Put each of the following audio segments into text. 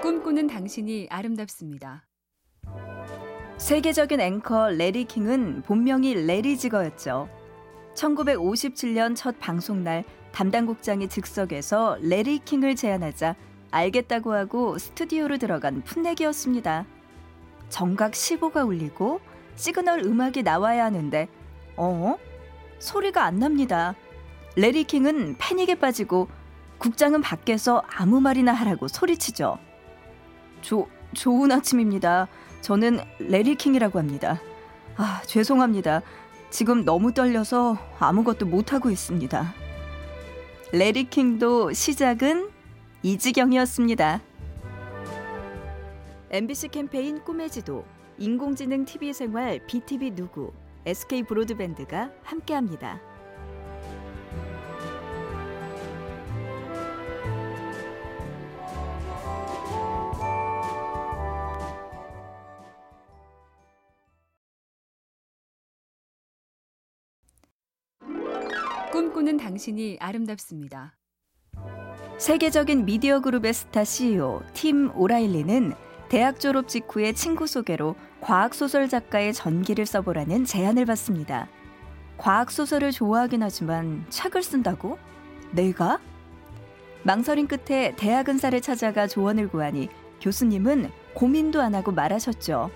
꿈꾸는 당신이 아름답습니다. 세계적인 앵커 래리 킹은 본명이 래리 자이거였죠. 1957년 첫 방송 날 담당 국장이 즉석에서 래리 킹을 제안하자 알겠다고 하고 스튜디오로 들어간 풋내기였습니다. 정각 시보가 울리고 시그널 음악이 나와야 하는데 어? 소리가 안 납니다. 래리 킹은 패닉에 빠지고 국장은 밖에서 아무 말이나 하라고 소리치죠. 조, 좋은 아침입니다. 저는 레리 킹이라고 합니다. 아, 죄송합니다. 지금 너무 떨려서 아무것도 못하고 있습니다. 레리 킹도 시작은 이 지경이었습니다. MBC 캠페인 꿈의 지도, 인공지능 TV 생활 BTV 누구, SK 브로드밴드가 함께합니다. 꿈꾸는 당신이 아름답습니다. 세계적인 미디어 그룹의 스타 CEO 팀 오라일리는 대학 졸업 직후에 친구 소개로 과학 소설 작가의 전기를 써보라는 제안을 받습니다. 과학 소설을 좋아하긴 하지만 책을 쓴다고? 내가? 망설임 끝에 대학 은사를 찾아가 조언을 구하니 교수님은 고민도 안 하고 말하셨죠.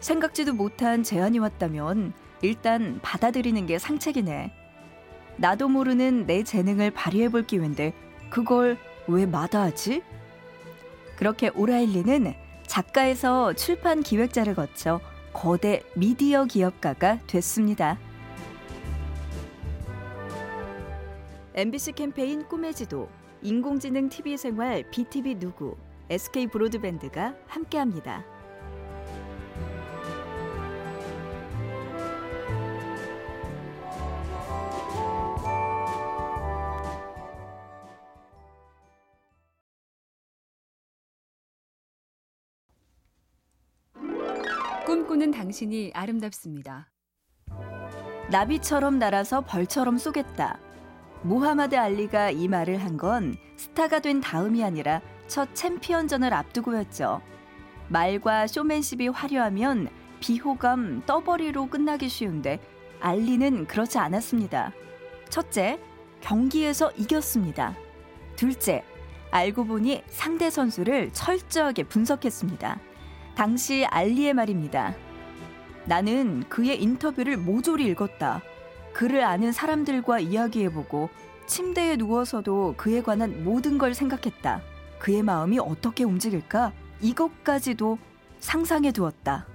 생각지도 못한 제안이 왔다면 일단 받아들이는 게 상책이네. 나도 모르는 내 재능을 발휘해 볼 기회인데 그걸 왜 마다하지? 그렇게 오라일리는 작가에서 출판 기획자를 거쳐 거대 미디어 기업가가 됐습니다. MBC 캠페인 꿈의 지도, 인공지능 TV 생활 BTV 누구, SK 브로드밴드가 함께합니다. 꿈꾸는 당신이 아름답습니다. 나비처럼 날아서 벌처럼 쏘겠다. 무하마드 알리가 이 말을 한 건 스타가 된 다음이 아니라 첫 챔피언전을 앞두고였죠. 말과 쇼맨십이 화려하면 비호감 떠버리로 끝나기 쉬운데 알리는 그렇지 않았습니다. 첫째, 경기에서 이겼습니다. 둘째, 알고 보니 상대 선수를 철저하게 분석했습니다. 당시 알리의 말입니다. 나는 그의 인터뷰를 모조리 읽었다. 그를 아는 사람들과 이야기해보고 침대에 누워서도 그에 관한 모든 걸 생각했다. 그의 마음이 어떻게 움직일까? 이것까지도 상상해 두었다.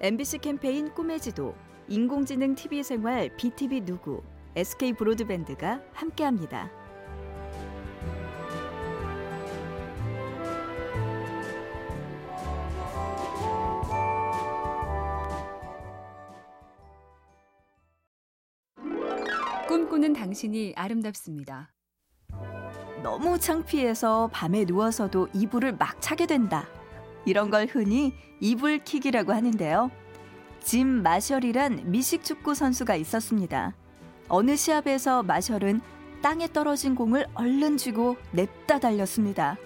MBC 캠페인 꿈의 지도, 인공지능 TV 생활 BTV 누구, SK 브로드밴드가 함께합니다. 꿈꾸는 당신이 아름답습니다. 너무 창피해서 밤에 누워서도 이불을 막 차게 된다. 이런 걸 흔히 이불킥이라고 하는데요. 짐 마셜이란 미식 축구 선수가 있었습니다. 어느 시합에서 마셜은 땅에 떨어진 공을 얼른 쥐고 냅다 달렸습니다.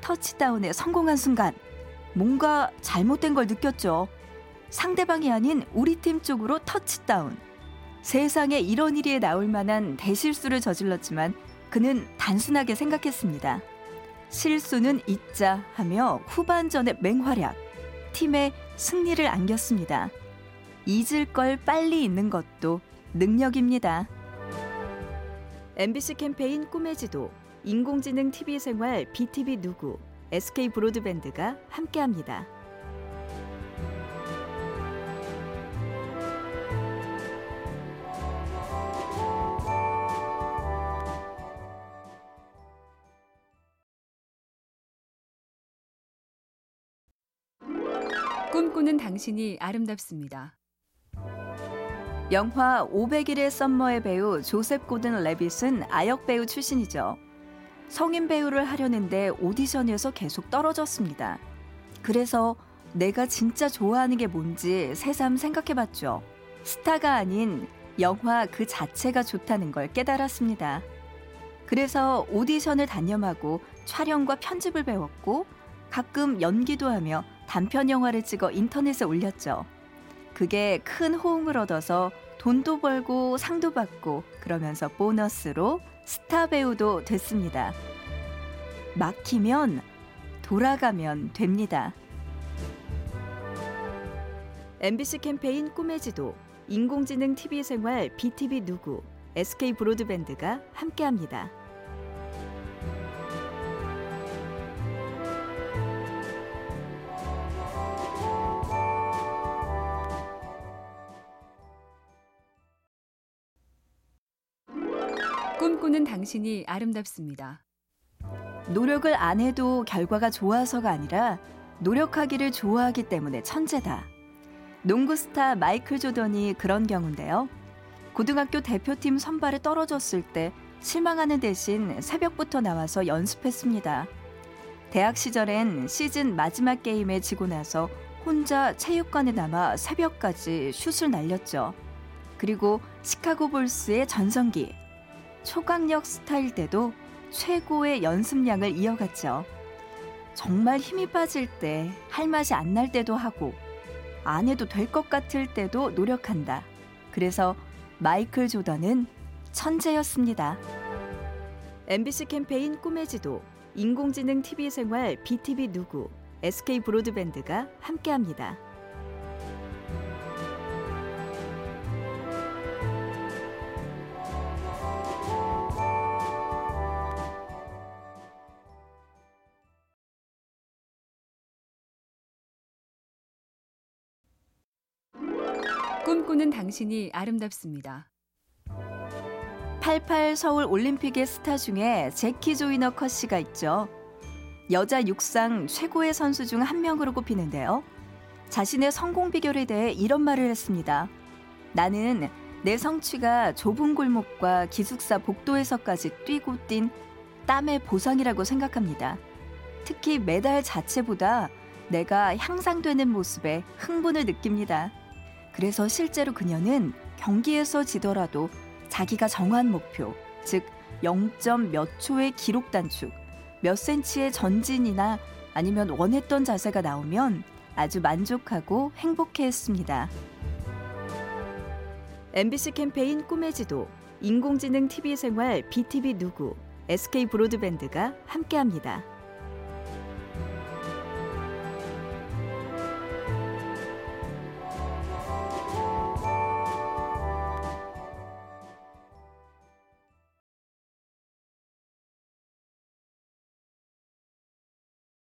터치다운에 성공한 순간 뭔가 잘못된 걸 느꼈죠. 상대방이 아닌 우리 팀 쪽으로 터치다운. 세상에 이런 일이 나올 만한 대실수를 저질렀지만 그는 단순하게 생각했습니다. 실수는 잊자 하며 후반전에 맹활약. 팀에 승리를 안겼습니다. 잊을 걸 빨리 잊는 것도 능력입니다. MBC 캠페인 꿈의 지도, 인공지능 TV 생활 BTV 누구, SK 브로드밴드가 함께합니다. 꿈꾸는 당신이 아름답습니다. 영화 500일의 썸머의 배우 조셉 고든 레빗은 아역 배우 출신이죠. 성인 배우를 하려는데 오디션에서 계속 떨어졌습니다. 그래서 내가 진짜 좋아하는 게 뭔지 새삼 생각해 봤죠. 스타가 아닌 영화 그 자체가 좋다는 걸 깨달았습니다. 그래서 오디션을 단념하고 촬영과 편집을 배웠고 가끔 연기도 하며 단편 영화를 찍어 인터넷에 올렸죠. 그게 큰 호응을 얻어서 돈도 벌고 상도 받고 그러면서 보너스로 스타 배우도 됐습니다. 막히면 돌아가면 됩니다. MBC 캠페인 꿈의 지도, 인공지능 TV 생활 BTV 누구, SK 브로드밴드가 함께합니다. 꿈꾸는 당신이 아름답습니다. 노력을 안 해도 결과가 좋아서가 아니라 노력하기를 좋아하기 때문에 천재다. 농구 스타 마이클 조던이 그런 경우인데요. 고등학교 대표팀 선발에 떨어졌을 때 실망하는 대신 새벽부터 나와서 연습했습니다. 대학 시절엔 시즌 마지막 게임에 지고 나서 혼자 체육관에 남아 새벽까지 슛을 날렸죠. 그리고 시카고 볼스의 전성기. 초강력 스타일 때도 최고의 연습량을 이어갔죠. 정말 힘이 빠질 때, 할 맛이 안 날 때도 하고, 안 해도 될 것 같을 때도 노력한다. 그래서 마이클 조던은 천재였습니다. MBC 캠페인 꿈의 지도, 인공지능 TV 생활 BTV 누구, SK 브로드밴드가 함께합니다. 꿈꾸는 당신이 아름답습니다. 88 서울 올림픽의 스타 중에 제키 조이너 컷 씨가 있죠. 여자 육상 최고의 선수 중 한 명으로 꼽히는데요. 자신의 성공 비결에 대해 이런 말을 했습니다. 나는 내 성취가 좁은 골목과 기숙사 복도에서까지 뛰고 뛴 땀의 보상이라고 생각합니다. 특히 메달 자체보다 내가 향상되는 모습에 흥분을 느낍니다. 그래서 실제로 그녀는 경기에서 지더라도 자기가 정한 목표, 즉 0. 몇 초의 기록 단축, 몇 센치의 전진이나 아니면 원했던 자세가 나오면 아주 만족하고 행복해 했습니다. MBC 캠페인 꿈의 지도, 인공지능 TV 생활 BTV 누구, SK 브로드밴드가 함께합니다.